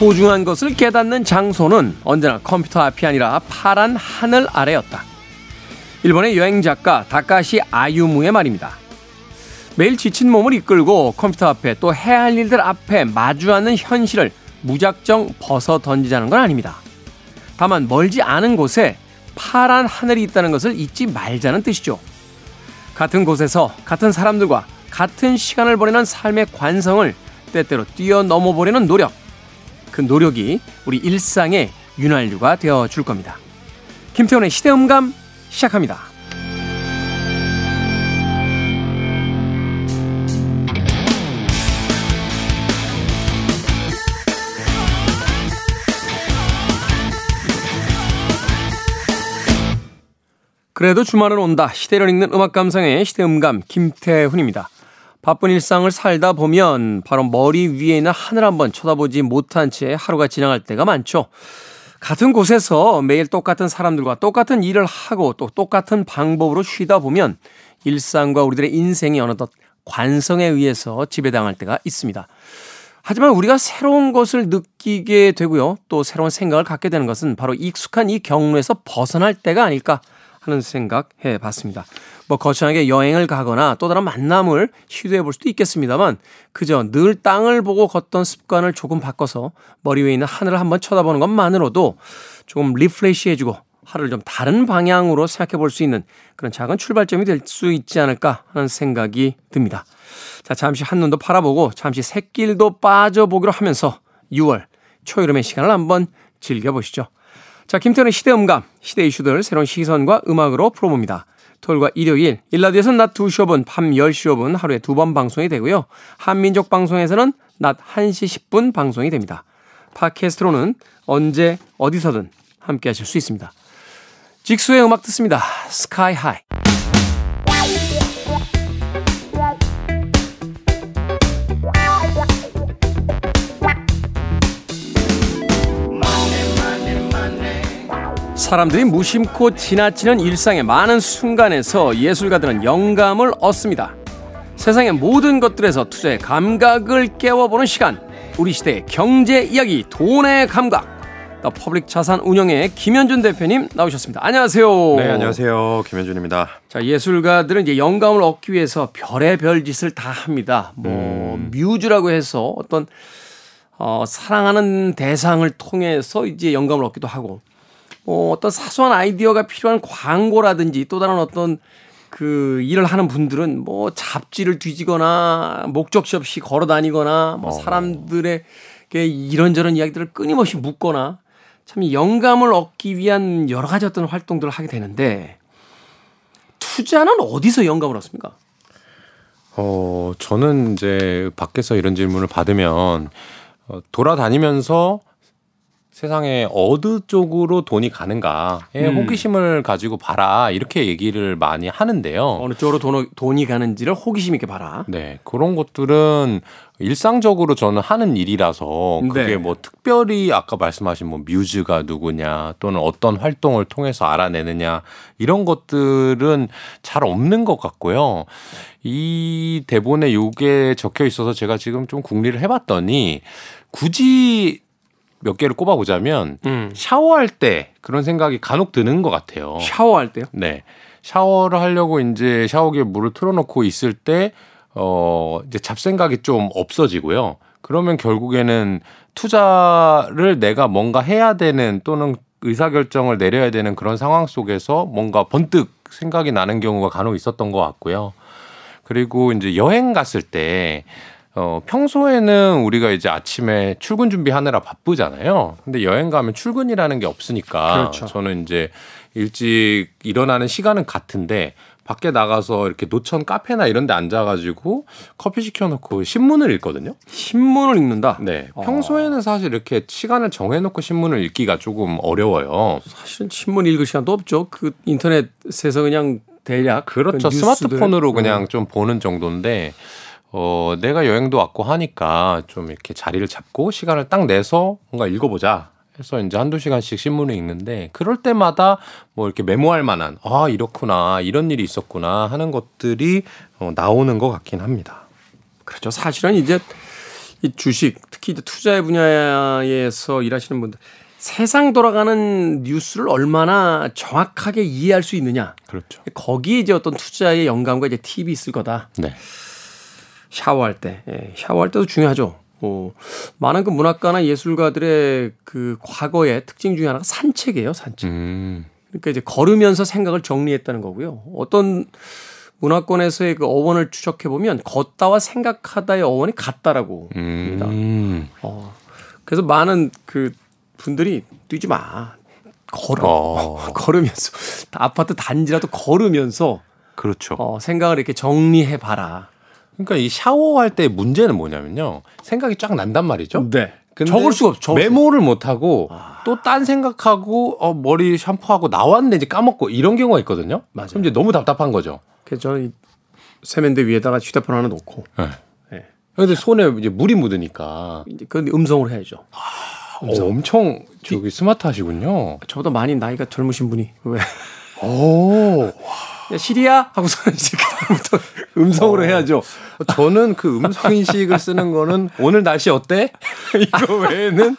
소중한 것을 깨닫는 장소는 언제나 컴퓨터 앞이 아니라 파란 하늘 아래였다. 일본의 여행 작가 다카시 아유무의 말입니다. 매일 지친 몸을 이끌고 컴퓨터 앞에 또 해야 할 일들 앞에 마주하는 현실을 무작정 벗어 던지자는 건 아닙니다. 다만 멀지 않은 곳에 파란 하늘이 있다는 것을 잊지 말자는 뜻이죠. 같은 곳에서 같은 사람들과 같은 시간을 보내는 삶의 관성을 때때로 뛰어넘어 보려는 노력. 그 노력이 우리 일상의 윤활유가 되어 줄 겁니다. 김태훈의 시대음감 시작합니다. 그래도 주말은 온다. 시대를 읽는 음악 감상의 시대음감 김태훈입니다. 바쁜 일상을 살다 보면 바로 머리 위에 있는 하늘 한번 쳐다보지 못한 채 하루가 지나갈 때가 많죠. 같은 곳에서 매일 똑같은 사람들과 똑같은 일을 하고 또 똑같은 방법으로 쉬다 보면 일상과 우리들의 인생이 어느덧 관성에 의해서 지배당할 때가 있습니다. 하지만 우리가 새로운 것을 느끼게 되고요. 또 새로운 생각을 갖게 되는 것은 바로 익숙한 이 경로에서 벗어날 때가 아닐까 하는 생각 해 봤습니다. 뭐 거창하게 여행을 가거나 또 다른 만남을 시도해 볼 수도 있겠습니다만 그저 늘 땅을 보고 걷던 습관을 조금 바꿔서 머리 위에 있는 하늘을 한번 쳐다보는 것만으로도 조금 refresh 해주고 하루를 좀 다른 방향으로 생각해 볼 수 있는 그런 작은 출발점이 될 수 있지 않을까 하는 생각이 듭니다. 자, 잠시 한눈도 팔아보고 잠시 샛길도 빠져보기로 하면서 6월 초여름의 시간을 한번 즐겨보시죠. 자, 김태현의 시대 음감, 시대 이슈들 새로운 시선과 음악으로 풀어봅니다. 토요일과 일요일, 일라디에서는 낮 2시 5분, 밤 10시 5분 하루에 두 번 방송이 되고요. 한민족 방송에서는 낮 1시 10분 방송이 됩니다. 팟캐스트로는 언제 어디서든 함께 하실 수 있습니다. 직수의 음악 듣습니다. 스카이 하이. 사람들이 무심코 지나치는 일상의 많은 순간에서 예술가들은 영감을 얻습니다. 세상의 모든 것들에서 투자의 감각을 깨워보는 시간. 우리 시대의 경제 이야기, 돈의 감각. 더 퍼블릭 자산 운용의 김현준 대표님 나오셨습니다. 안녕하세요. 네, 안녕하세요. 김현준입니다. 자, 예술가들은 이제 영감을 얻기 위해서 별의별 짓을 다 합니다. 뭐, 음. 뮤즈라고 해서 어떤, 어, 사랑하는 대상을 통해서 이제 영감을 얻기도 하고, 어, 어떤 사소한 아이디어가 필요한 광고라든지 또 다른 어떤 그 일을 하는 분들은 뭐 잡지를 뒤지거나 목적지 없이 걸어 다니거나 뭐 어. 사람들에게 이런저런 이야기들을 끊임없이 묻거나 참 영감을 얻기 위한 여러 가지 어떤 활동들을 하게 되는데 투자는 어디서 영감을 얻습니까? 어, 저는 이제 밖에서 이런 질문을 받으면 어, 돌아다니면서 세상에 어느 쪽으로 돈이 가는가에 음. 호기심을 가지고 봐라 이렇게 얘기를 많이 하는데요. 어느 쪽으로 돈, 돈이 가는지를 호기심 있게 봐라. 네, 그런 것들은 일상적으로 저는 하는 일이라서 그게 네. 뭐 특별히 아까 말씀하신 뭐 뮤즈가 누구냐 또는 어떤 활동을 통해서 알아내느냐 이런 것들은 잘 없는 것 같고요. 이 대본에 요게 적혀 있어서 제가 지금 좀 궁리를 해봤더니 굳이 몇 개를 꼽아보자면 음. 샤워할 때 그런 생각이 간혹 드는 것 같아요. 샤워할 때요? 네. 샤워를 하려고 이제 샤워기에 물을 틀어놓고 있을 때, 어, 이제 잡생각이 좀 없어지고요. 그러면 결국에는 투자를 내가 뭔가 해야 되는 또는 의사결정을 내려야 되는 그런 상황 속에서 뭔가 번뜩 생각이 나는 경우가 간혹 있었던 것 같고요. 그리고 이제 여행 갔을 때 어, 평소에는 우리가 이제 아침에 출근 준비하느라 바쁘잖아요. 근데 여행 가면 출근이라는 게 없으니까 그렇죠. 저는 이제 일찍 일어나는 시간은 같은데 밖에 나가서 이렇게 노천 카페나 이런 데 앉아가지고 커피 시켜놓고 신문을 읽거든요. 신문을 읽는다? 네. 아. 평소에는 사실 이렇게 시간을 정해놓고 신문을 읽기가 조금 어려워요. 사실은 신문 읽을 시간도 없죠. 그 인터넷에서 그냥 대략. 그렇죠. 그 스마트폰으로 그냥 음. 좀 보는 정도인데 어, 내가 여행도 왔고 하니까 좀 이렇게 자리를 잡고 시간을 딱 내서 뭔가 읽어보자. 해서 이제 한두 시간씩 신문을 읽는데 그럴 때마다 뭐 이렇게 메모할 만한 아, 이렇구나. 이런 일이 있었구나 하는 것들이 어, 나오는 것 같긴 합니다. 그렇죠. 사실은 이제 이 주식 특히 이제 투자의 분야에서 일하시는 분들 세상 돌아가는 뉴스를 얼마나 정확하게 이해할 수 있느냐. 그렇죠. 거기에 이제 어떤 투자의 영감과 이제 팁이 있을 거다. 네. 샤워할 때, 예, 샤워할 때도 중요하죠. 어, 많은 그 문학가나 예술가들의 그 과거의 특징 중에 하나가 산책이에요, 산책. 음. 그러니까 이제 걸으면서 생각을 정리했다는 거고요. 어떤 문화권에서의 그 어원을 추적해 보면 걷다와 생각하다의 어원이 같다라고 합니다. 음. 어, 그래서 많은 그 분들이 뛰지 마. 걸어. 어. 걸으면서 아파트 단지라도 걸으면서 그렇죠. 어, 생각을 이렇게 정리해 봐라. 그러니까 이 샤워할 때 문제는 뭐냐면요. 생각이 쫙 난단 말이죠. 네. 적을 수가 없죠. 메모를 못 하고 아. 또딴 생각하고 어 머리 샴푸하고 나왔는데 이제 까먹고 이런 경우가 있거든요. 맞아요. 그럼 이제 너무 답답한 거죠. 그래서 저는 이 세면대 위에다가 휴대폰 하나 놓고 네. 네. 근데 손에 이제 물이 묻으니까 그 음성으로 해야죠. 어, 엄청 저기 스마트하시군요. 저보다 많이 나이가 젊으신 분이 왜 오. 야, 시리야 하고서는 이제 그다음부터 음성으로 해야죠. 저는 그 음성 인식을 쓰는 거는 오늘 날씨 어때? 이거 외에는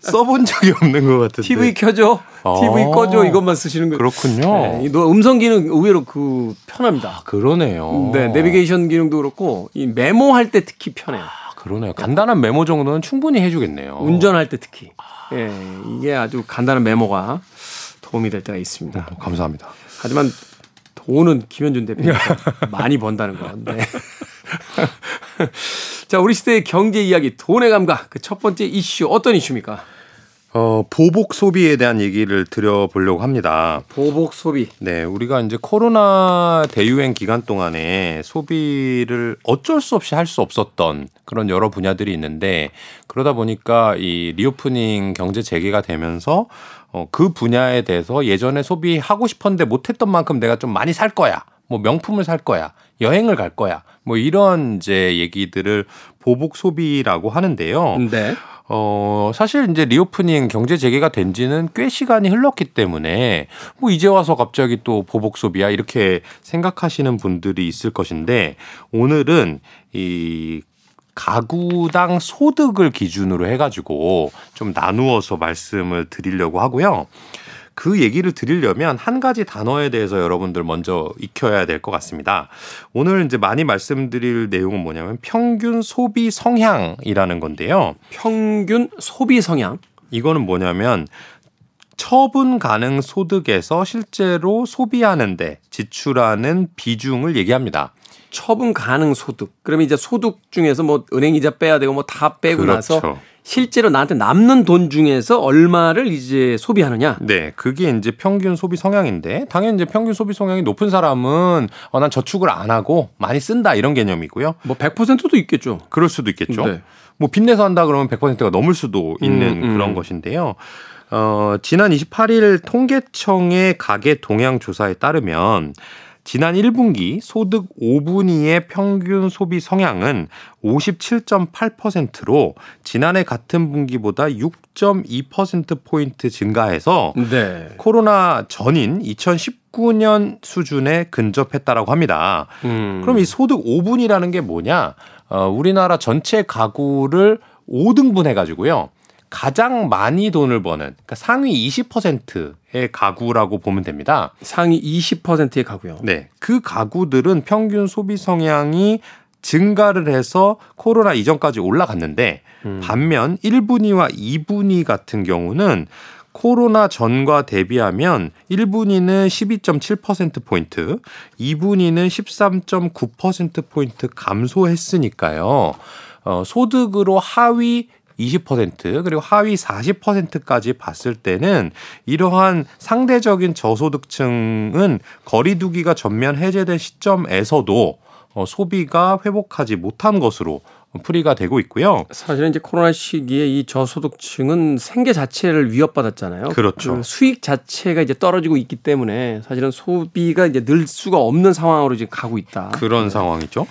써본 적이 없는 것 같은데. TV 켜줘, 아. TV 꺼줘 이것만 쓰시는 거예요. 그렇군요. 네, 음성 기능 의외로 그 편합니다. 그러네요. 네, 내비게이션 기능도 그렇고 이 메모할 때 특히 편해요. 아, 그러네요. 간단한 메모 정도는 충분히 해주겠네요. 운전할 때 특히. 예, 이게 아주 간단한 메모가 도움이 될 때가 있습니다. 어, 감사합니다. 하지만 돈은 김현준 대표님 많이 번다는 거. 네. 자, 우리 시대의 경제 이야기, 돈의 감각. 그 첫 번째 이슈 어떤 이슈입니까? 어, 보복 소비에 대한 얘기를 드려보려고 합니다. 보복 소비. 네, 우리가 이제 코로나 대유행 기간 동안에 소비를 어쩔 수 없이 할 수 없었던 그런 여러 분야들이 있는데 그러다 보니까 이 reopening 경제 재개가 되면서 어, 그 분야에 대해서 예전에 소비하고 싶었는데 못했던 만큼 내가 좀 많이 살 거야. 뭐 명품을 살 거야. 여행을 갈 거야. 뭐 이런 이제 얘기들을 보복 소비라고 하는데요. 네. 어, 사실 이제 reopening 경제 재개가 된 지는 꽤 시간이 흘렀기 때문에 뭐 이제 와서 갑자기 또 보복 소비야 이렇게 생각하시는 분들이 있을 것인데 오늘은 이 가구당 소득을 기준으로 해가지고 좀 나누어서 말씀을 드리려고 하고요. 그 얘기를 드리려면 한 가지 단어에 대해서 여러분들 먼저 익혀야 될 것 같습니다. 오늘 이제 많이 말씀드릴 내용은 뭐냐면 평균 소비 성향이라는 건데요. 평균 소비 성향. 이거는 뭐냐면 처분 가능 소득에서 실제로 소비하는데 지출하는 비중을 얘기합니다. 처분 가능 소득. 그러면 이제 소득 중에서 뭐 은행 이자 빼야 되고 뭐 다 빼고 나서 그렇죠. 실제로 나한테 남는 돈 중에서 얼마를 이제 소비하느냐. 네, 그게 이제 평균 소비 성향인데 당연히 이제 평균 소비 성향이 높은 사람은 어, 난 저축을 안 하고 많이 쓴다 이런 개념이고요. 뭐 100%도 있겠죠. 그럴 수도 있겠죠. 네. 뭐 빚내서 한다 그러면 100%가 넘을 수도 있는 음, 음. 그런 것인데요. 어, 지난 28일 통계청의 가계 동향 조사에 따르면 지난 1분기 소득 5분위의 평균 소비 성향은 57.8%로 지난해 같은 분기보다 6.2%포인트 증가해서 네. 코로나 전인 2019년 수준에 근접했다라고 합니다. 음. 그럼 이 소득 5분이라는 게 뭐냐? 어, 우리나라 전체 가구를 5등분 해가지고요. 가장 많이 돈을 버는 그러니까 상위 20%의 가구라고 보면 됩니다. 상위 20%의 가구요. 네. 그 가구들은 평균 소비 성향이 증가를 해서 코로나 이전까지 올라갔는데 음. 반면 1분위와 2분위 같은 경우는 코로나 전과 대비하면 1분위는 12.7%포인트, 2분위는 13.9%포인트 감소했으니까요. 어, 소득으로 하위 20% 그리고 하위 40%까지 봤을 때는 이러한 상대적인 저소득층은 거리두기가 전면 해제된 시점에서도 어, 소비가 회복하지 못한 것으로 풀이가 되고 있고요. 사실은 이제 코로나 시기에 이 저소득층은 생계 자체를 위협받았잖아요. 그렇죠. 그 수익 자체가 이제 떨어지고 있기 때문에 사실은 소비가 이제 늘 수가 없는 상황으로 지금 가고 있다. 그런 상황이죠.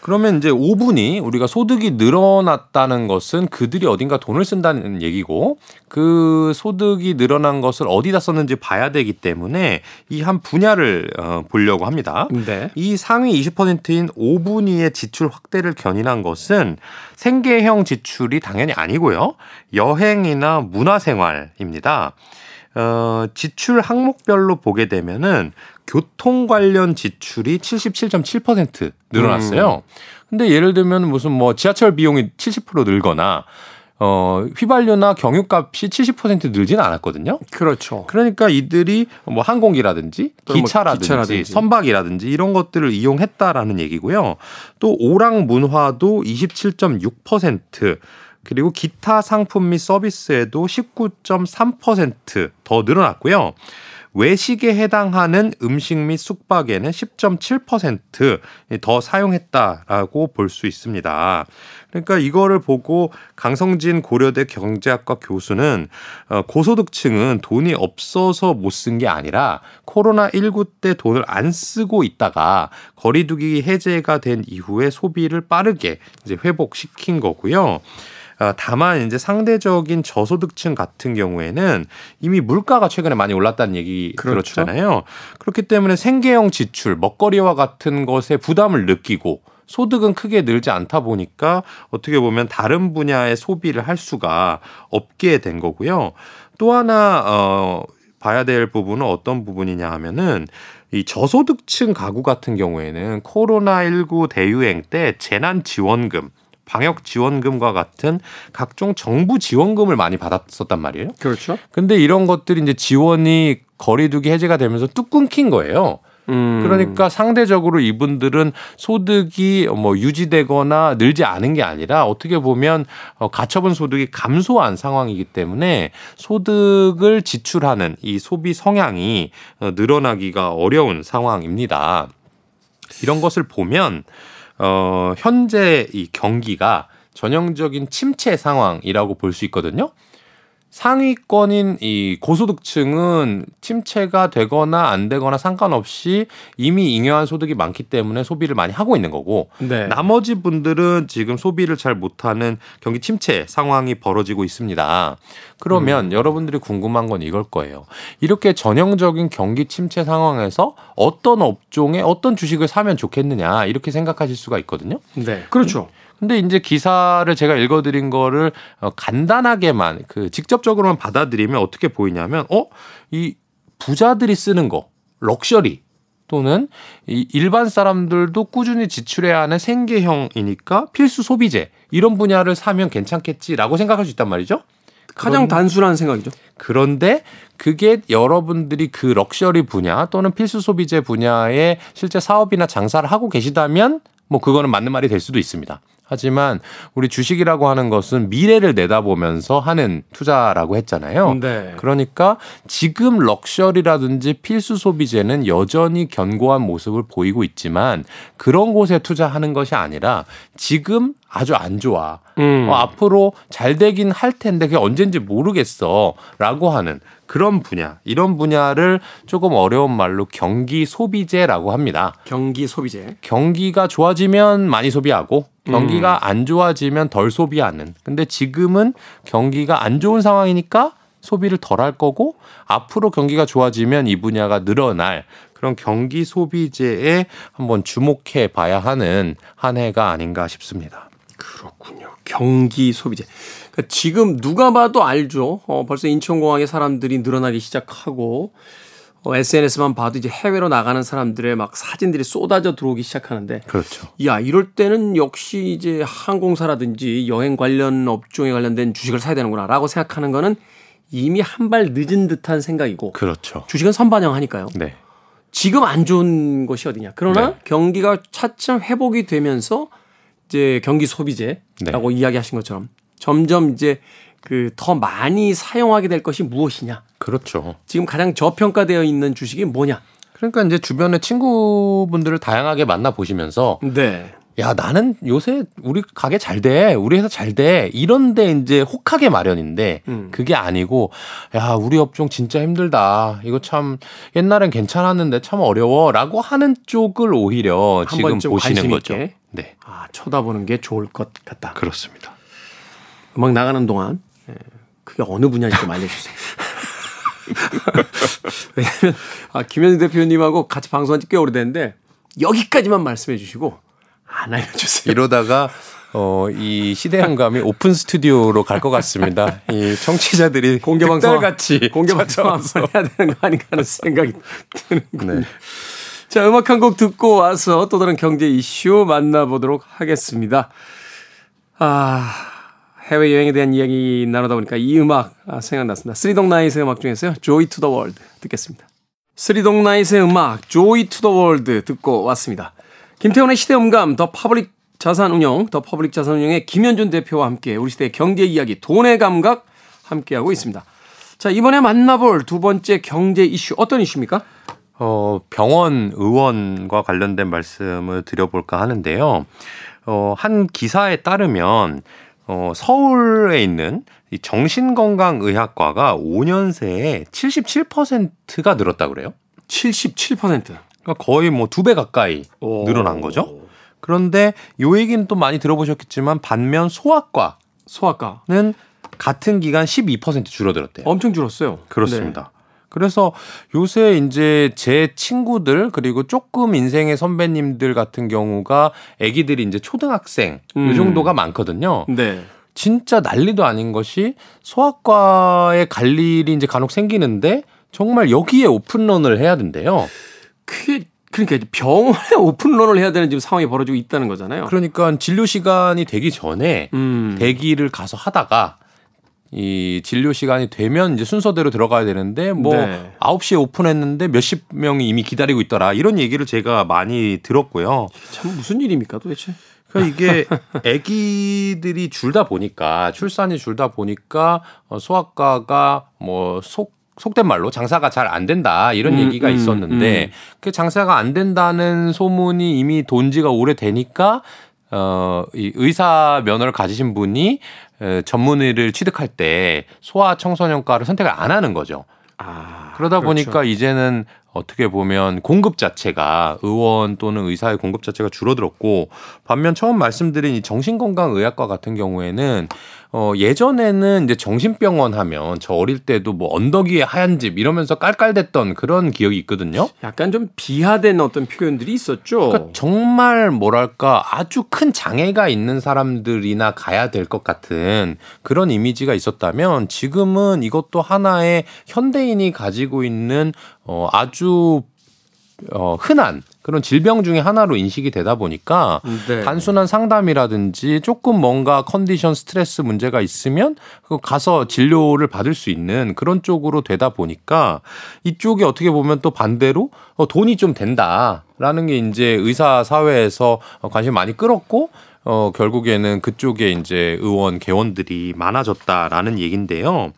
그러면 이제 5분이 우리가 소득이 늘어났다는 것은 그들이 어딘가 돈을 쓴다는 얘기고 그 소득이 늘어난 것을 어디다 썼는지 봐야 되기 때문에 이 한 분야를 어, 보려고 합니다. 네. 이 상위 20%인 5분위의 지출 확대를 견인한 것은 생계형 지출이 당연히 아니고요. 여행이나 문화생활입니다. 어, 지출 항목별로 보게 되면은 교통 관련 지출이 77.7% 늘어났어요. 근데 예를 들면 무슨 뭐 지하철 비용이 70% 늘거나 어, 휘발유나 경유값이 70% 늘지는 않았거든요. 그렇죠. 그러니까 이들이 뭐 항공기라든지 뭐 기차라든지, 기차라든지. 선박이라든지 이런 것들을 이용했다라는 얘기고요. 또 오락 문화도 27.6% 그리고 기타 상품 및 서비스에도 19.3%더 늘어났고요. 외식에 해당하는 음식 및 숙박에는 10.7%더 사용했다라고 볼 수 있습니다. 그러니까 이거를 보고 강성진 고려대 경제학과 교수는 어, 고소득층은 돈이 없어서 못 쓴 게 아니라 코로나19 때 돈을 안 쓰고 있다가 거리두기 해제가 된 이후에 소비를 빠르게 이제 회복시킨 거고요. 어, 다만 이제 상대적인 저소득층 같은 경우에는 이미 물가가 최근에 많이 올랐다는 얘기 그렇죠. 들었잖아요. 그렇기 때문에 생계형 지출, 먹거리와 같은 것에 부담을 느끼고 소득은 크게 늘지 않다 보니까 어떻게 보면 다른 분야의 소비를 할 수가 없게 된 거고요. 또 하나 어 봐야 될 부분은 어떤 부분이냐 하면은 이 저소득층 가구 같은 경우에는 코로나19 대유행 때 재난 지원금 방역 지원금과 같은 각종 정부 지원금을 많이 받았었단 말이에요. 그렇죠. 근데 이런 것들이 이제 지원이 거리두기 해제가 되면서 뚝 끊긴 거예요. 음. 그러니까 상대적으로 이분들은 소득이 뭐 유지되거나 늘지 않은 게 아니라 어떻게 보면 어, 가처분 소득이 감소한 상황이기 때문에 소득을 지출하는 이 소비 성향이 어, 늘어나기가 어려운 상황입니다. 이런 것을 보면 어, 현재 이 경기가 전형적인 침체 상황이라고 볼 수 있거든요. 상위권인 이 고소득층은 침체가 되거나 안 되거나 상관없이 이미 잉여한 소득이 많기 때문에 소비를 많이 하고 있는 거고 네. 나머지 분들은 지금 소비를 잘 못하는 경기 침체 상황이 벌어지고 있습니다. 그러면 음. 여러분들이 궁금한 건 이걸 거예요. 이렇게 전형적인 경기 침체 상황에서 어떤 업종에 어떤 주식을 사면 좋겠느냐 이렇게 생각하실 수가 있거든요. 네. 그렇죠. 근데 이제 기사를 제가 읽어드린 거를 어, 간단하게만 그 직접적으로만 받아들이면 어떻게 보이냐면 어 이 부자들이 쓰는 거 럭셔리 또는 이 일반 사람들도 꾸준히 지출해야 하는 생계형이니까 필수 소비재 이런 분야를 사면 괜찮겠지라고 생각할 수 있단 말이죠. 가장 단순한 생각이죠. 그런데 그게 여러분들이 그 럭셔리 분야 또는 필수 소비재 분야에 실제 사업이나 장사를 하고 계시다면 뭐 그거는 맞는 말이 될 수도 있습니다. 하지만 우리 주식이라고 하는 것은 미래를 내다보면서 하는 투자라고 했잖아요. 네. 그러니까 지금 럭셔리라든지 필수 소비재는 여전히 견고한 모습을 보이고 있지만 그런 곳에 투자하는 것이 아니라 지금 아주 안 좋아. 음. 어, 앞으로 잘 되긴 할 텐데 그게 언젠지 모르겠어. 라고 하는 그런 분야. 이런 분야를 조금 어려운 말로 경기 소비재라고 합니다. 경기 소비재. 경기가 좋아지면 많이 소비하고 경기가 안 좋아지면 덜 소비하는. 근데 지금은 경기가 안 좋은 상황이니까 소비를 덜 할 거고 앞으로 경기가 좋아지면 이 분야가 늘어날 그런 경기 소비재에 한번 주목해 봐야 하는 한 해가 아닌가 싶습니다. 그렇군요. 경기 소비재. 그러니까 지금 누가 봐도 알죠. 어, 벌써 인천공항에 사람들이 늘어나기 시작하고 어, SNS만 봐도 이제 해외로 나가는 사람들의 막 사진들이 쏟아져 들어오기 시작하는데 그렇죠. 야 이럴 때는 역시 이제 항공사라든지 여행 관련 업종에 관련된 주식을 사야 되는구나 라고 생각하는 거는 이미 한 발 늦은 듯한 생각이고 그렇죠. 주식은 선반영하니까요. 네. 지금 안 좋은 것이 어디냐. 그러나 네. 경기가 차츰 회복이 되면서 이제 경기 소비재라고 네. 이야기하신 것처럼 점점 이제 그 더 많이 사용하게 될 것이 무엇이냐. 그렇죠. 지금 가장 저평가되어 있는 주식이 뭐냐. 그러니까 이제 주변의 친구분들을 다양하게 만나 보시면서 네. 야, 나는 요새 우리 가게 잘 돼. 우리 회사 잘 돼. 이런데 이제 혹하게 마련인데 음. 그게 아니고 야, 우리 업종 진짜 힘들다. 이거 참 옛날엔 괜찮았는데 참 어려워라고 하는 쪽을 오히려 한 지금 보시는 거죠. 있게. 네. 아, 쳐다보는 게 좋을 것 같다. 그렇습니다. 음악 나가는 동안 예, 그게 어느 분야인지 좀 알려주세요. 왜냐면 아, 김현수 대표님하고 같이 방송한 지 꽤 오래됐는데 여기까지만 말씀해 주시고 안 알려주세요. 이러다가 어, 이 시대한감이 오픈 스튜디오로 갈 것 같습니다. 이 청취자들이 공개 방송 같이 공개 방송 한번 해야 되는 거 아닌가 하는 생각이 드는군요. 네. 자, 음악 한 곡 듣고 와서 또 다른 경제 이슈 만나보도록 하겠습니다. 아, 해외여행에 대한 이야기 나누다 보니까 이 음악 아, 생각났습니다. 쓰리동나잇의 음악 중에서요. Joy to the World 듣겠습니다. 쓰리동나잇의 음악 Joy to the World 듣고 왔습니다. 김태훈의 시대음감 더 퍼블릭 자산운용 더 퍼블릭 자산운용의 김현준 대표와 함께 우리 시대의 경제 이야기 돈의 감각 함께하고 있습니다. 자, 이번에 만나볼 두 번째 경제 이슈 어떤 이슈입니까? 어, 병원 의원과 관련된 말씀을 드려볼까 하는데요. 어, 한 기사에 따르면 어, 서울에 있는 이 정신건강의학과가 5년 새에 77%가 늘었다 그래요. 77%. 그러니까 거의 뭐 두 배 가까이 오. 늘어난 거죠. 그런데 요 얘기는 또 많이 들어보셨겠지만 반면 소아과는 소아과. 같은 기간 12% 줄어들었대요. 엄청 줄었어요. 그렇습니다. 그래서 요새 이제 제 친구들 그리고 조금 인생의 선배님들 같은 경우가 아기들이 이제 초등학생 음. 요 정도가 많거든요. 네. 네. 진짜 난리도 아닌 것이 소아과에 갈 일이 이제 간혹 생기는데 정말 여기에 오픈런을 해야 된대요. 그게 그러니까 병원에 오픈런을 해야 되는 지금 상황이 벌어지고 있다는 거잖아요. 그러니까 진료 시간이 되기 전에 음. 대기를 가서 하다가 이 진료 시간이 되면 이제 순서대로 들어가야 되는데 뭐 네. 9시에 오픈했는데 몇십 명이 이미 기다리고 있더라. 이런 얘기를 제가 많이 들었고요. 참 무슨 일입니까 도대체? 그러니까 이게 아기들이 줄다 보니까 출산이 줄다 보니까 어, 소아과가 뭐속 속된 말로 장사가 잘 안 된다 이런 음, 얘기가 음, 있었는데 음. 그 장사가 안 된다는 소문이 이미 돈 지가 오래되니까 어, 이 의사 면허를 가지신 분이 에, 전문의를 취득할 때 소아 청소년과를 선택을 안 하는 거죠. 아, 그러다 그렇죠. 보니까 이제는 어떻게 보면 공급 자체가 의원 또는 의사의 공급 자체가 줄어들었고 반면 처음 말씀드린 이 정신건강의학과 같은 경우에는 어 예전에는 이제 정신병원 하면 저 어릴 때도 뭐 언덕 위에 하얀 집 이러면서 깔깔댔던 그런 기억이 있거든요. 약간 좀 비하된 어떤 표현들이 있었죠. 그러니까 정말 뭐랄까 아주 큰 장애가 있는 사람들이나 가야 될 것 같은 그런 이미지가 있었다면 지금은 이것도 하나의 현대인이 가지고 있는 어 아주 어 흔한 그런 질병 중에 하나로 인식이 되다 보니까 네. 단순한 상담이라든지 조금 뭔가 컨디션 스트레스 문제가 있으면 그 가서 진료를 받을 수 있는 그런 쪽으로 되다 보니까 이쪽이 어떻게 보면 또 반대로 어, 돈이 좀 된다라는 게 이제 의사 사회에서 관심 많이 끌었고 어 결국에는 그쪽에 이제 의원 개원들이 많아졌다라는 얘기인데요.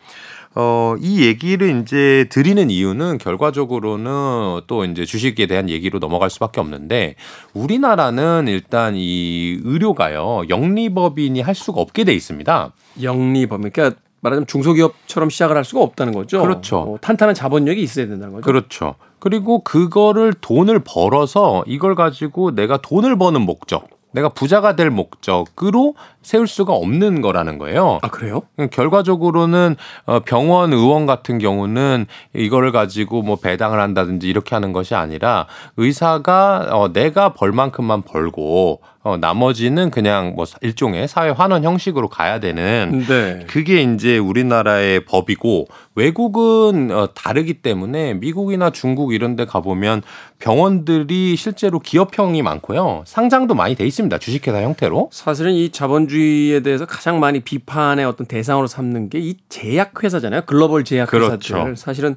어, 이 얘기를 이제 드리는 이유는 결과적으로는 또 이제 주식에 대한 얘기로 넘어갈 수밖에 없는데 우리나라는 일단 이 의료가요 영리법인이 할 수가 없게 돼 있습니다. 영리범 그러니까 말하자면 중소기업처럼 시작을 할 수가 없다는 거죠. 그렇죠. 어, 탄탄한 자본력이 있어야 된다는 거죠. 그렇죠. 그리고 그거를 돈을 벌어서 이걸 가지고 내가 돈을 버는 목적, 내가 부자가 될 목적으로 세울 수가 없는 거라는 거예요. 아 그래요? 결과적으로는 어, 병원 의원 같은 경우는 이거를 가지고 뭐 배당을 한다든지 이렇게 하는 것이 아니라 의사가 어, 내가 벌 만큼만 벌고 어, 나머지는 그냥 뭐 일종의 사회 환원 형식으로 가야 되는 네. 그게 이제 우리나라의 법이고 외국은 어, 다르기 때문에 미국이나 중국 이런 데 가보면 병원들이 실제로 기업형이 많고요. 상장도 많이 돼 있습니다. 주식회사 형태로. 사실은 이 자본주의 에 대해서 가장 많이 비판의 어떤 대상으로 삼는 게 이 제약회사잖아요. 글로벌 제약회사들. 그렇죠. 사실은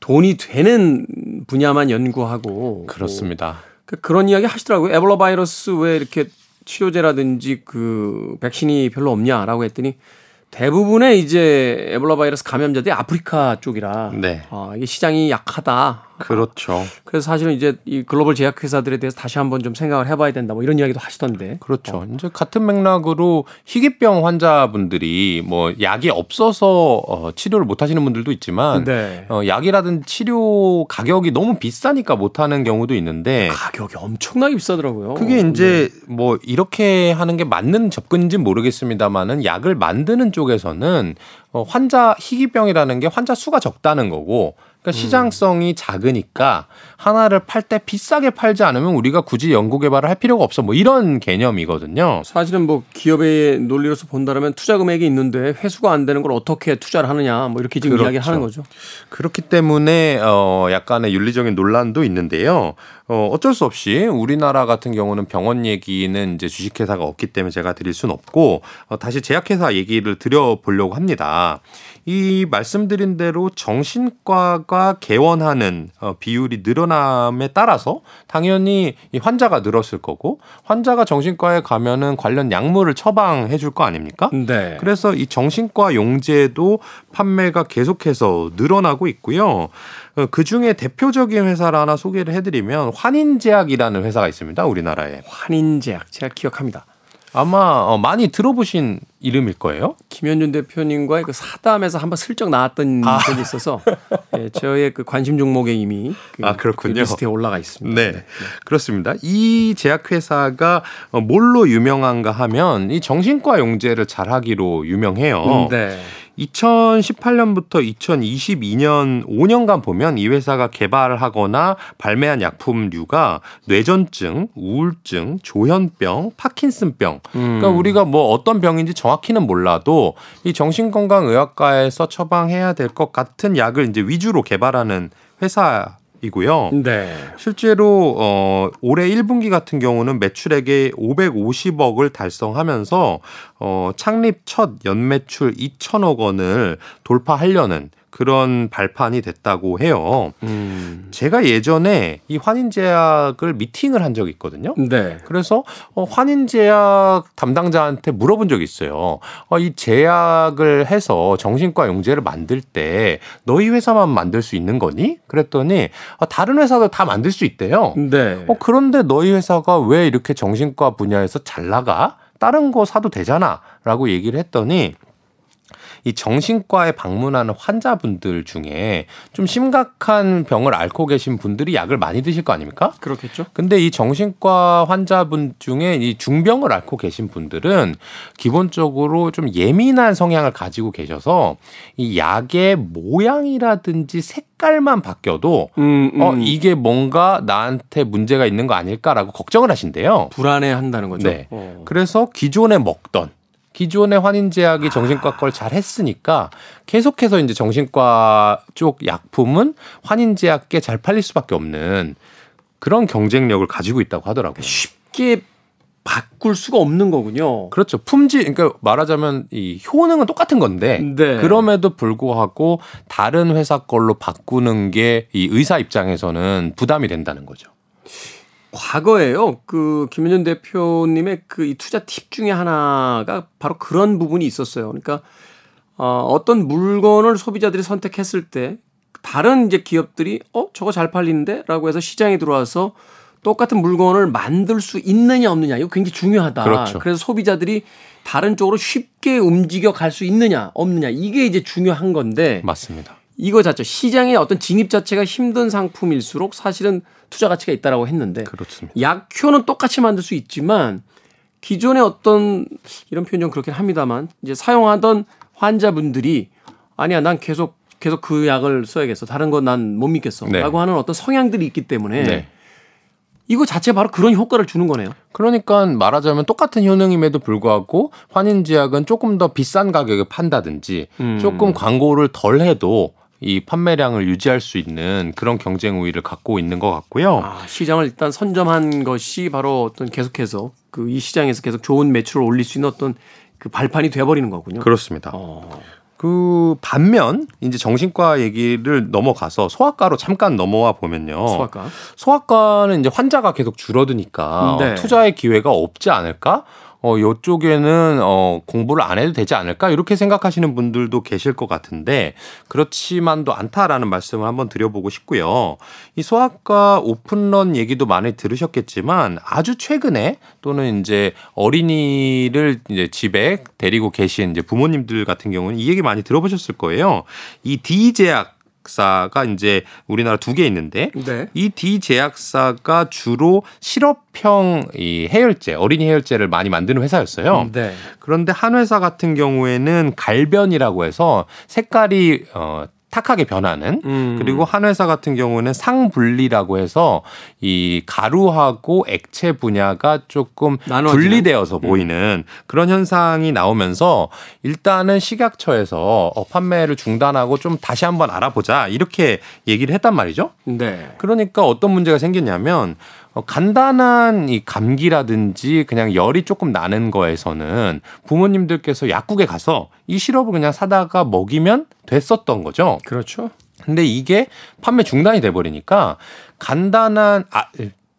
돈이 되는 분야만 연구하고 그렇습니다. 그- 그런 이야기 하시더라고요. 에볼라 바이러스 왜 이렇게 치료제라든지 그 백신이 별로 없냐라고 했더니 대부분의 이제 에볼라 바이러스 감염자들이 아프리카 쪽이라 네. 아, 이게 시장이 약하다. 그렇죠. 그래서 사실은 이제 이 글로벌 제약회사들에 대해서 다시 한번 좀 생각을 해봐야 된다. 뭐 이런 이야기도 하시던데. 그렇죠. 이제 같은 맥락으로 희귀병 환자분들이 뭐 약이 없어서 어, 치료를 못 하시는 분들도 있지만 네. 어, 약이라든 치료 가격이 너무 비싸니까 못 하는 경우도 있는데 가격이 엄청나게 비싸더라고요. 그게 이제 뭐 이렇게 하는 게 맞는 접근인지는 모르겠습니다만은 약을 만드는 쪽에서는 어, 환자 희귀병이라는 게 환자 수가 적다는 거고 그러니까 시장성이 작으니까 하나를 팔 때 비싸게 팔지 않으면 우리가 굳이 연구 개발을 할 필요가 없어 뭐 이런 개념이거든요. 사실은 뭐 기업의 논리로서 본다면 투자 금액이 있는데 회수가 안 되는 걸 어떻게 투자를 하느냐 뭐 이렇게 지금 그렇죠. 이야기를 하는 거죠. 그렇기 때문에 어 약간의 윤리적인 논란도 있는데요. 어 어쩔 수 없이 우리나라 같은 경우는 병원 얘기는 이제 주식회사가 없기 때문에 제가 드릴 수는 없고 어 다시 제약회사 얘기를 드려보려고 합니다. 이 말씀드린 대로 정신과가 개원하는 어, 비율이 늘어남에 따라서 당연히 이 환자가 늘었을 거고 환자가 정신과에 가면은 관련 약물을 처방해 줄 거 아닙니까? 네. 그래서 이 정신과 용제도 판매가 계속해서 늘어나고 있고요. 그 중에 대표적인 회사를 하나 소개를 해드리면 환인제약이라는 회사가 있습니다. 우리나라에. 환인제약 제가 기억합니다. 아마 어, 많이 들어보신 이름일 거예요. 김현준 대표님과의 그 사담에서 한번 슬쩍 나왔던 적이 있어서 예, 저의 그 관심 종목에 이미 그, 아, 그렇군요. 그 리스트에 올라가 있습니다. 네, 그렇습니다. 이 제약회사가 뭘로 유명한가 하면 이 정신과 용제를 잘하기로 유명해요. 네. 2018년부터 2022년 5년간 보면 이 회사가 개발하거나 발매한 약품류가 뇌전증, 우울증, 조현병, 파킨슨병. 그러니까 우리가 뭐 어떤 병인지 정확히는 몰라도 이 정신건강의학과에서 처방해야 될 것 같은 약을 이제 위주로 개발하는 회사 이고요. 네. 실제로 어 올해 1분기 같은 경우는 매출액의 550억을 달성하면서 어 창립 첫 연매출 2천억 원을 돌파하려는 그런 발판이 됐다고 해요. 음. 제가 예전에 이 환인제약을 미팅을 한 적이 있거든요. 네. 그래서 어, 환인제약 담당자한테 물어본 적이 있어요. 어, 이 제약을 해서 정신과 용제를 만들 때 너희 회사만 만들 수 있는 거니? 그랬더니 어, 다른 회사도 다 만들 수 있대요. 네. 어, 그런데 너희 회사가 왜 이렇게 정신과 분야에서 잘 나가? 다른 거 사도 되잖아. 라고 얘기를 했더니 이 정신과에 방문하는 환자분들 중에 좀 심각한 병을 앓고 계신 분들이 약을 많이 드실 거 아닙니까? 그렇겠죠. 근데 이 정신과 환자분 중에 이 중병을 앓고 계신 분들은 기본적으로 좀 예민한 성향을 가지고 계셔서 이 약의 모양이라든지 색깔만 바뀌어도 음, 음. 어 이게 뭔가 나한테 문제가 있는 거 아닐까라고 걱정을 하신대요. 불안해한다는 거죠. 네. 어. 그래서 기존에 먹던 기존의 환인제약이 정신과 걸 잘 했으니까 계속해서 이제 정신과 쪽 약품은 환인제약께 잘 팔릴 수밖에 없는 그런 경쟁력을 가지고 있다고 하더라고요. 쉽게 바꿀 수가 없는 거군요. 그렇죠. 품질, 그러니까 말하자면 이 효능은 똑같은 건데 네. 그럼에도 불구하고 다른 회사 걸로 바꾸는 게 이 의사 입장에서는 부담이 된다는 거죠. 과거에요. 그 김현준 대표님의 그 이 투자 팁 중에 하나가 바로 그런 부분이 있었어요. 그러니까 어, 어떤 물건을 소비자들이 선택했을 때 다른 이제 기업들이 어 저거 잘 팔리는데라고 해서 시장에 들어와서 똑같은 물건을 만들 수 있느냐 없느냐 이거 굉장히 중요하다. 그렇죠. 그래서 소비자들이 다른 쪽으로 쉽게 움직여 갈 수 있느냐 없느냐 이게 이제 중요한 건데 맞습니다. 이거 자체 시장의 어떤 진입 자체가 힘든 상품일수록 사실은 투자 가치가 있다라고 했는데 그렇습니다. 약효는 똑같이 만들 수 있지만 기존의 어떤 이런 표현 좀 그렇긴 합니다만 이제 사용하던 환자분들이 아니야 난 계속 계속 그 약을 써야겠어 다른 건 난 못 믿겠어라고 네. 하는 어떤 성향들이 있기 때문에 네. 이거 자체 바로 그런 효과를 주는 거네요. 그러니까 말하자면 똑같은 효능임에도 불구하고 환인제약은 조금 더 비싼 가격에 판다든지 음. 조금 광고를 덜 해도 이 판매량을 유지할 수 있는 그런 경쟁 우위를 갖고 있는 것 같고요. 아, 시장을 일단 선점한 것이 바로 어떤 계속해서 그 이 시장에서 계속 좋은 매출을 올릴 수 있는 어떤 그 발판이 돼버리는 거군요. 그렇습니다. 어. 그 반면 이제 정신과 얘기를 넘어가서 소아과로 잠깐 넘어와 보면요. 소아과. 소아과는 이제 환자가 계속 줄어드니까 네. 투자의 기회가 없지 않을까? 어, 요쪽에는 어, 공부를 안 해도 되지 않을까? 이렇게 생각하시는 분들도 계실 것 같은데 그렇지만도 않다라는 말씀을 한번 드려보고 싶고요. 이 소아과 오픈런 얘기도 많이 들으셨겠지만 아주 최근에 또는 이제 어린이를 이제 집에 데리고 계신 이제 부모님들 같은 경우는 이 얘기 많이 들어보셨을 거예요. 이 D 제약 제약사가 이제 우리나라 두 개 있는데 네. 이 D 제약사가 주로 실업형 이 해열제, 어린이 해열제를 많이 만드는 회사였어요. 네. 그런데 한 회사 같은 경우에는 갈변이라고 해서 색깔이 어 탁하게 변하는 음. 그리고 한 회사 같은 경우는 상분리라고 해서 이 가루하고 액체 분야가 조금 나눠지는? 분리되어서 음. 보이는 그런 현상이 나오면서 일단은 식약처에서 어, 판매를 중단하고 좀 다시 한번 알아보자 이렇게 얘기를 했단 말이죠. 네. 그러니까 어떤 문제가 생겼냐면 어, 간단한 이 감기라든지 그냥 열이 조금 나는 거에서는 부모님들께서 약국에 가서 이 시럽을 그냥 사다가 먹이면 됐었던 거죠. 그렇죠. 근데 이게 판매 중단이 돼 버리니까 간단한 아,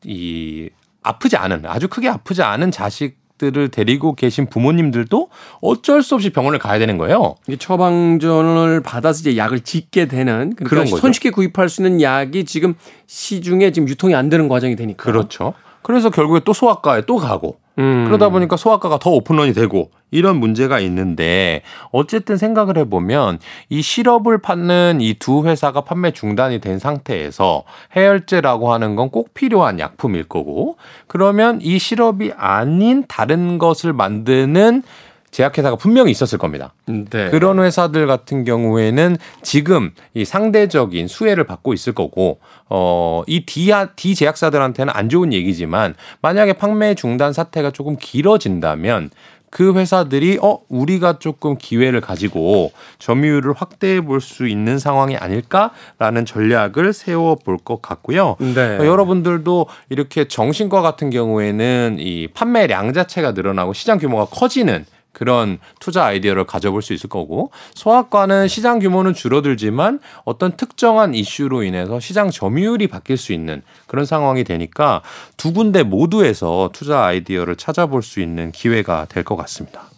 이 아프지 않은 아주 크게 아프지 않은 자식 들을 데리고 계신 부모님들도 어쩔 수 없이 병원을 가야 되는 거예요. 이게 처방전을 받아서 이제 약을 짓게 되는 그러니까 그런 거죠. 손쉽게 구입할 수 있는 약이 지금 시중에 지금 유통이 안 되는 과정이 되니까. 그렇죠. 그래서 결국에 또 소아과에 또 가고 음. 그러다 보니까 소아과가 더 오픈런이 되고 이런 문제가 있는데 어쨌든 생각을 해보면 이 시럽을 받는 이 두 회사가 판매 중단이 된 상태에서 해열제라고 하는 건 꼭 필요한 약품일 거고 그러면 이 시럽이 아닌 다른 것을 만드는 제약회사가 분명히 있었을 겁니다. 네. 그런 회사들 같은 경우에는 지금 이 상대적인 수혜를 받고 있을 거고, 어, 이 D, D 제약사들한테는 안 좋은 얘기지만 만약에 판매 중단 사태가 조금 길어진다면 그 회사들이 어 우리가 조금 기회를 가지고 점유율을 확대해 볼 수 있는 상황이 아닐까라는 전략을 세워 볼 것 같고요. 네. 어, 여러분들도 이렇게 정신과 같은 경우에는 이 판매량 자체가 늘어나고 시장 규모가 커지는 그런 투자 아이디어를 가져볼 수 있을 거고 소아과는 시장 규모는 줄어들지만 어떤 특정한 이슈로 인해서 시장 점유율이 바뀔 수 있는 그런 상황이 되니까 두 군데 모두에서 투자 아이디어를 찾아볼 수 있는 기회가 될 것 같습니다.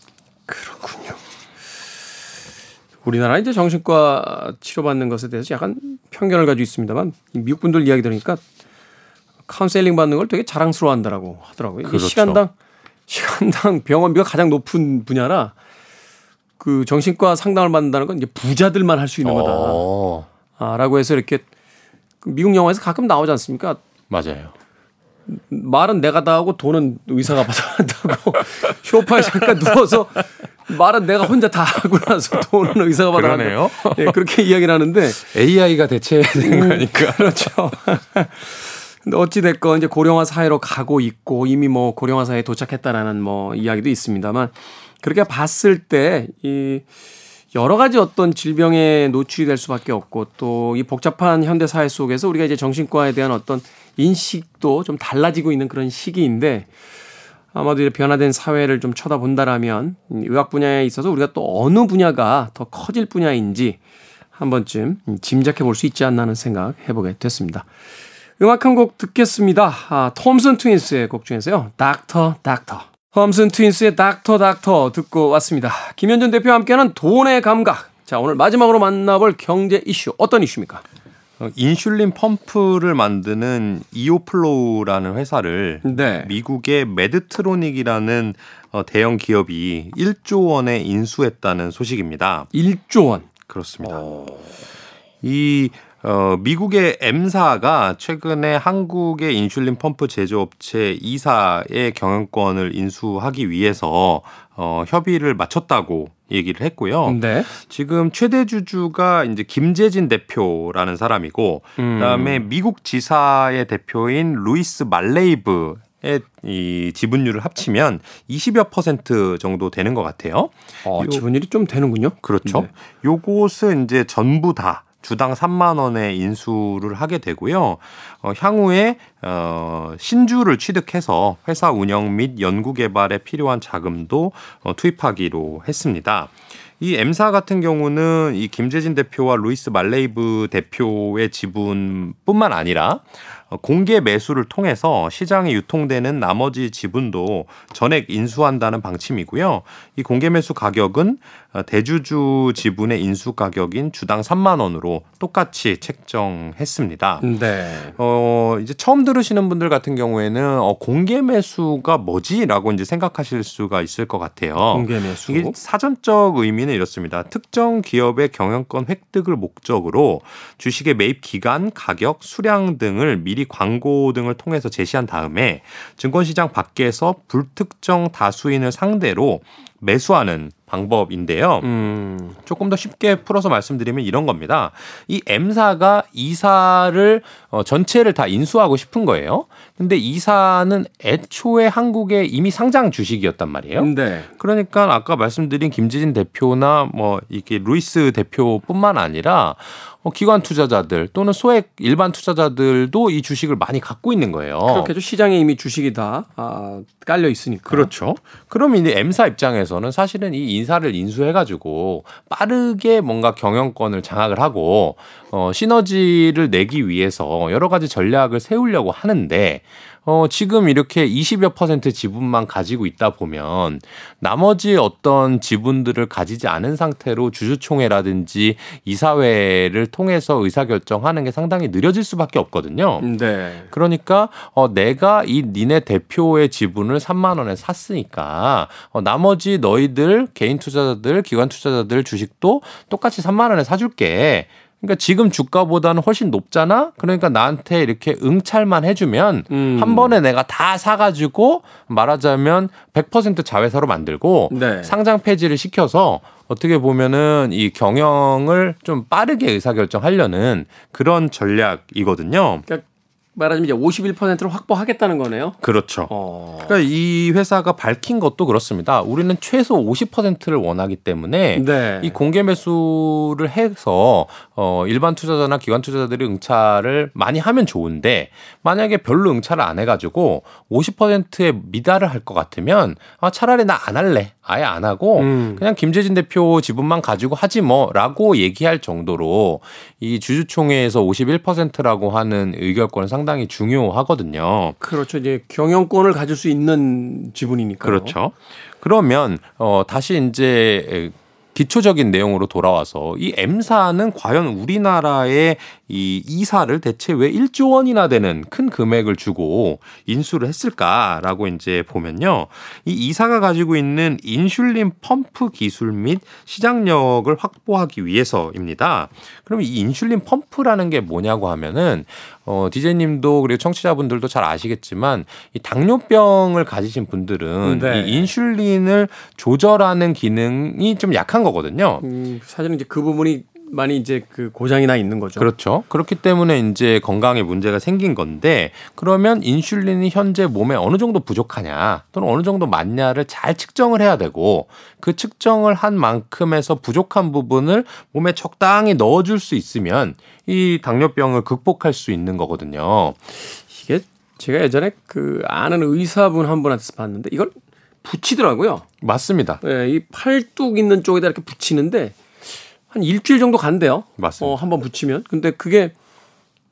그렇군요. 우리나라 이제 정신과 치료받는 것에 대해서 약간 편견을 가지고 있습니다만 미국 분들 이야기 들으니까 카운셀링 받는 걸 되게 자랑스러워한다라고 하더라고요. 그렇죠. 시간당 시간당 병원비가 가장 높은 분야라 그 정신과 상담을 받는다는 건 이제 부자들만 할 수 있는 거다. 어. 아, 라고 해서 이렇게 그 미국 영화에서 가끔 나오지 않습니까? 맞아요. 말은 내가 다 하고 돈은 의사가 받아간다고 쇼파에 잠깐 누워서 말은 내가 혼자 다 하고 나서 돈은 의사가 받아간다. 예, 그렇게 이야기를 하는데 AI가 대체해야 되는 음, 거니까. 그렇죠. 근데 어찌됐건 이제 고령화 사회로 가고 있고 이미 뭐 고령화 사회에 도착했다라는 뭐 이야기도 있습니다만 그렇게 봤을 때 이 여러 가지 어떤 질병에 노출이 될 수밖에 없고 또 이 복잡한 현대 사회 속에서 우리가 이제 정신과에 대한 어떤 인식도 좀 달라지고 있는 그런 시기인데 아마도 이제 변화된 사회를 좀 쳐다본다라면 의학 분야에 있어서 우리가 또 어느 분야가 더 커질 분야인지 한 번쯤 짐작해 볼 수 있지 않나 하는 생각 해보게 됐습니다. 음악 한 곡 듣겠습니다. 아, 톰슨 트윈스의 곡 중에서요. 닥터 닥터. Thompson Twins의 Doctor Doctor 듣고 왔습니다. 김현준 대표와 함께하는 돈의 감각. 자, 오늘 마지막으로 만나볼 경제 이슈 어떤 이슈입니까? 어, 인슐린 펌프를 만드는 이오플로우라는 회사를 네. 미국의 메드트로닉이라는 어, 대형 기업이 1조 원에 인수했다는 소식입니다. 1조 원. 그렇습니다. 오. 이 어, 미국의 M사가 최근에 한국의 인슐린 펌프 제조업체 E사의 경영권을 인수하기 위해서 어, 협의를 마쳤다고 얘기를 했고요. 네. 지금 최대 주주가 이제 김재진 대표라는 사람이고 음. 그다음에 미국 지사의 대표인 루이스 말레이브 이 지분율을 합치면 20여 퍼센트 정도 되는 것 같아요. 어, 지분율이 좀 되는군요. 그렇죠. 네. 요것은 이제 전부 다 주당 3만 원의 인수를 하게 되고요. 어, 향후에 어, 신주를 취득해서 회사 운영 및 연구 개발에 필요한 자금도 어, 투입하기로 했습니다. 이 M사 같은 경우는 이 김재진 대표와 루이스 말레이브 대표의 지분뿐만 아니라 어, 공개 매수를 통해서 시장에 유통되는 나머지 지분도 전액 인수한다는 방침이고요. 이 공개 매수 가격은 어, 대주주 지분의 인수 가격인 주당 3만 원으로 똑같이 책정했습니다. 네. 어, 이제 처음 들으시는 분들 같은 경우에는 어, 공개 매수가 뭐지라고 이제 생각하실 수가 있을 것 같아요. 공개 매수. 이게 사전적 의미는 이렇습니다. 특정 기업의 경영권 획득을 목적으로 주식의 매입 기간, 가격, 수량 등을 미리 광고 등을 통해서 제시한 다음에 증권시장 밖에서 불특정 다수인을 상대로 매수하는 방법인데요. 음. 조금 더 쉽게 풀어서 말씀드리면 이런 겁니다. 이 M사가 이사를 어, 전체를 다 인수하고 싶은 거예요. 근데 이사는 애초에 한국에 이미 상장 주식이었단 말이에요. 네. 그러니까 아까 말씀드린 김지진 대표나 뭐 이게 루이스 대표뿐만 아니라 어, 기관 투자자들 또는 소액 일반 투자자들도 이 주식을 많이 갖고 있는 거예요. 그렇겠죠. 시장에 이미 주식이 다 아, 깔려 있으니까. 그렇죠. 그럼 이제 M사 입장에서는 사실은 이 인사를 인수해가지고 빠르게 뭔가 경영권을 장악을 하고 어, 시너지를 내기 위해서 여러 가지 전략을 세우려고 하는데 어, 지금 이렇게 20여 퍼센트 지분만 가지고 있다 보면 나머지 어떤 지분들을 가지지 않은 상태로 주주총회라든지 이사회를 통해서 의사결정하는 게 상당히 느려질 수밖에 없거든요. 네. 그러니까 어 내가 이 니네 대표의 지분을 3만 원에 샀으니까 어 나머지 너희들 개인 투자자들, 기관 투자자들 주식도 똑같이 3만 원에 사줄게. 그러니까 지금 주가보다는 훨씬 높잖아. 그러니까 나한테 이렇게 응찰만 해주면 음. 한 번에 내가 다 사가지고 말하자면 100% 자회사로 만들고 네. 상장 폐지를 시켜서 어떻게 보면은 이 경영을 좀 빠르게 의사결정하려는 그런 전략이거든요. 그러니까 말하자면 이제 51%를 확보하겠다는 거네요. 그렇죠. 어. 그러니까 이 회사가 밝힌 것도 그렇습니다. 우리는 최소 50%를 원하기 때문에 네. 이 공개 매수를 해서 어 일반 투자자나 기관 투자자들이 응찰을 많이 하면 좋은데 만약에 별로 응찰을 안 해가지고 50%에 미달을 할 것 같으면 아 차라리 나 안 할래 아예 안 하고 음. 그냥 김재진 대표 지분만 가지고 하지 뭐라고 얘기할 정도로 이 주주총회에서 51%라고 하는 의결권은 상당 히 중요하거든요. 그렇죠. 이제 경영권을 가질 수 있는 지분이니까. 그렇죠. 그러면 어 다시 이제 기초적인 내용으로 돌아와서 이 M사는 과연 우리나라의 이 이사를 대체 왜 1조 원이나 되는 큰 금액을 주고 인수를 했을까라고 이제 보면요. 이 이사가 가지고 있는 인슐린 펌프 기술 및 시장력을 확보하기 위해서입니다. 그럼 이 인슐린 펌프라는 게 뭐냐고 하면은 어 디제님도 그리고 청취자분들도 잘 아시겠지만 이 당뇨병을 가지신 분들은 네. 이 인슐린을 조절하는 기능이 좀 약한 거거든요. 음, 사실은 이제 그 부분이 많이 이제 그 고장이 나 있는 거죠. 그렇죠. 그렇기 때문에 이제 건강에 문제가 생긴 건데 그러면 인슐린이 현재 몸에 어느 정도 부족하냐 또는 어느 정도 맞냐를 잘 측정을 해야 되고 그 측정을 한 만큼에서 부족한 부분을 몸에 적당히 넣어줄 수 있으면 이 당뇨병을 극복할 수 있는 거거든요. 이게 제가 예전에 그 아는 의사분 한 분한테서 봤는데 이걸 붙이더라고요. 맞습니다. 예, 이 팔뚝 있는 쪽에다 이렇게 붙이는데 한 일주일 정도 간대요. 맞습니다. 어, 한번 붙이면. 근데 그게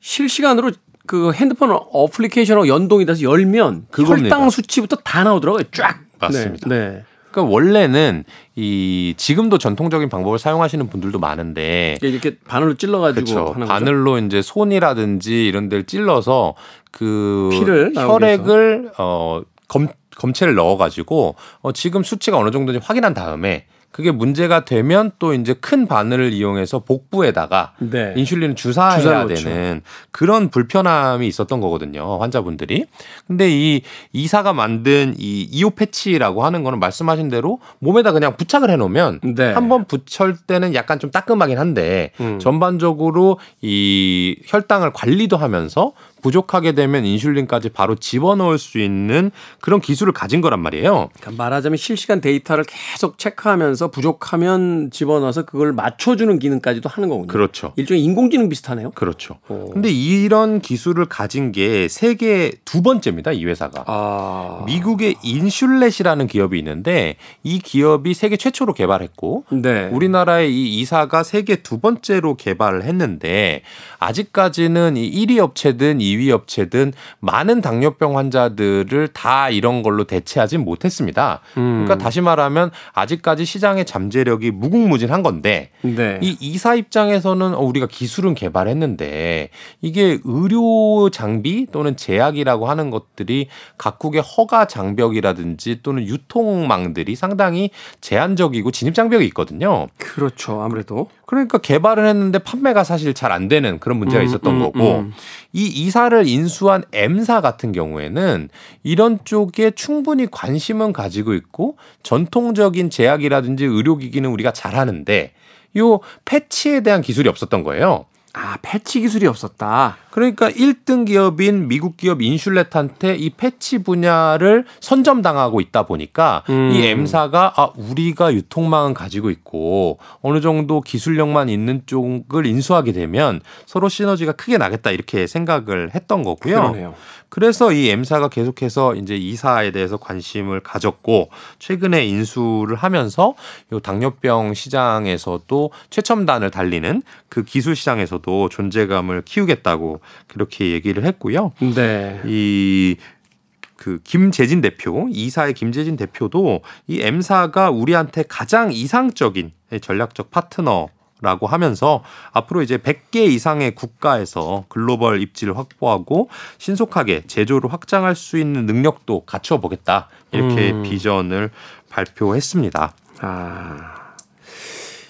실시간으로 그 핸드폰 어플리케이션하고 연동이 돼서 열면 그겁니다. 혈당 수치부터 다 나오더라고요. 쫙. 맞습니다. 네. 네. 그러니까 원래는 이 지금도 전통적인 방법을 사용하시는 분들도 많은데 이렇게 바늘로 찔러 가지고 그렇죠. 하는 거죠. 바늘로 이제 손이라든지 이런 데를 찔러서 그 피를 혈액을 어 검, 검체를 넣어 가지고 어 지금 수치가 어느 정도인지 확인한 다음에 그게 문제가 되면 또 이제 큰 바늘을 이용해서 복부에다가 네. 인슐린을 주사해야. 되는 그런 불편함이 있었던 거거든요. 환자분들이. 근데 이 이사가 만든 이 이오 패치라고 하는 거는 말씀하신 대로 몸에다 그냥 부착을 해 놓으면 네. 한번 붙일 때는 약간 좀 따끔하긴 한데 음. 전반적으로 이 혈당을 관리도 하면서 부족하게 되면 인슐린까지 바로 집어넣을 수 있는 그런 기술을 가진 거란 말이에요. 그러니까 말하자면 실시간 데이터를 계속 체크하면서 부족하면 집어넣어서 그걸 맞춰주는 기능까지도 하는 거군요. 그렇죠. 일종의 인공지능 비슷하네요. 그렇죠. 오. 근데 이런 기술을 가진 게 세계 두 번째입니다. 이 회사가. 아. 미국의 인슐렛이라는 기업이 있는데 이 기업이 세계 최초로 개발했고 네. 우리나라의 이 이사가 세계 두 번째로 개발을 했는데 아직까지는 이 1위 업체든 2위 업체든 많은 당뇨병 환자들을 다 이런 걸로 대체하진 못했습니다. 음. 그러니까 다시 말하면 아직까지 시장의 잠재력이 무궁무진한 건데 네. 이 이사 입장에서는 어, 우리가 기술은 개발했는데 이게 의료 장비 또는 제약이라고 하는 것들이 각국의 허가 장벽이라든지 또는 유통망들이 상당히 제한적이고 진입 장벽이 있거든요. 그렇죠. 아무래도 그러니까 개발을 했는데 판매가 사실 잘 안 되는 그런 문제가 음, 있었던 음, 거고 음. 이 이사를 인수한 M사 같은 경우에는 이런 쪽에 충분히 관심은 가지고 있고 전통적인 제약이라든지 의료기기는 우리가 잘하는데 요 패치에 대한 기술이 없었던 거예요. 아 패치 기술이 없었다. 그러니까 1등 기업인 미국 기업 인슐렛한테 이 패치 분야를 선점당하고 있다 보니까 음. 이 M사가 아 우리가 유통망은 가지고 있고 어느 정도 기술력만 있는 쪽을 인수하게 되면 서로 시너지가 크게 나겠다 이렇게 생각을 했던 거고요. 그러네요. 그래서 이 M사가 계속해서 이제 이사에 대해서 관심을 가졌고 최근에 인수를 하면서 요 당뇨병 시장에서도 최첨단을 달리는 그 기술 시장에서도 존재감을 키우겠다고 그렇게 얘기를 했고요. 네. 이그 김재진 대표, 이사의 김재진 대표도 이 M사가 우리한테 가장 이상적인 전략적 파트너 라고 하면서 앞으로 이제 100개 이상의 국가에서 글로벌 입지를 확보하고 신속하게 제조를 확장할 수 있는 능력도 갖춰 보겠다. 이렇게 음. 비전을 발표했습니다. 아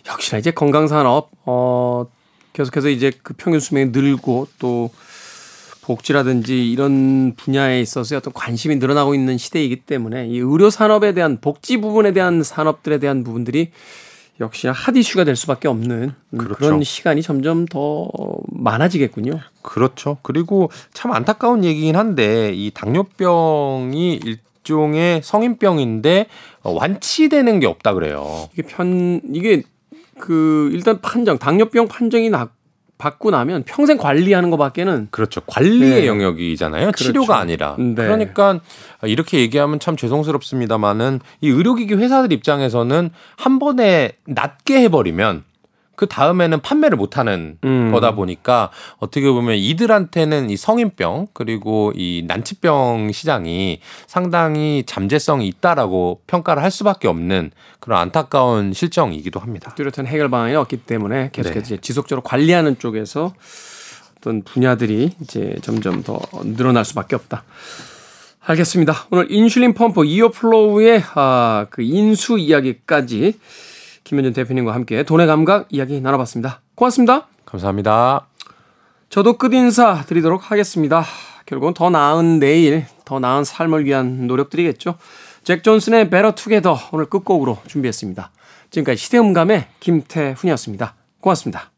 역시나 이제 건강 산업 어 계속해서 이제 그 평균 수명이 늘고 또 복지라든지 이런 분야에 있어서 어떤 관심이 늘어나고 있는 시대이기 때문에 이 의료 산업에 대한 복지 부분에 대한 산업들에 대한 부분들이 역시나 핫 이슈가 될 수밖에 없는 음, 그렇죠. 그런 시간이 점점 더 많아지겠군요. 그렇죠. 그리고 참 안타까운 얘기긴 한데 이 당뇨병이 일종의 성인병인데 어, 완치되는 게 없다 그래요. 이게 편 이게 그 일단 판정 당뇨병 판정이 나, 받고 나면 평생 관리하는 것밖에는 그렇죠. 관리의 네. 영역이잖아요. 그렇죠. 치료가 아니라. 네. 그러니까 이렇게 얘기하면 참 죄송스럽습니다만은 이 의료기기 회사들 입장에서는 한 번에 낮게 해버리면 그 다음에는 판매를 못하는 음. 거다 보니까 어떻게 보면 이들한테는 이 성인병 그리고 이 난치병 시장이 상당히 잠재성이 있다라고 평가를 할 수밖에 없는 그런 안타까운 실정이기도 합니다. 뚜렷한 해결 방안이 없기 때문에 계속해서 네. 지속적으로 관리하는 쪽에서 어떤 분야들이 이제 점점 더 늘어날 수밖에 없다. 알겠습니다. 오늘 인슐린 펌프 이어플로우의 아, 그 인수 이야기까지 김현준 대표님과 함께 돈의 감각 이야기 나눠봤습니다. 고맙습니다. 감사합니다. 저도 끝인사 드리도록 하겠습니다. 결국은 더 나은 내일, 더 나은 삶을 위한 노력들이겠죠. 잭 존슨의 Better Together 오늘 끝곡으로 준비했습니다. 지금까지 시대음감의 김태훈이었습니다. 고맙습니다.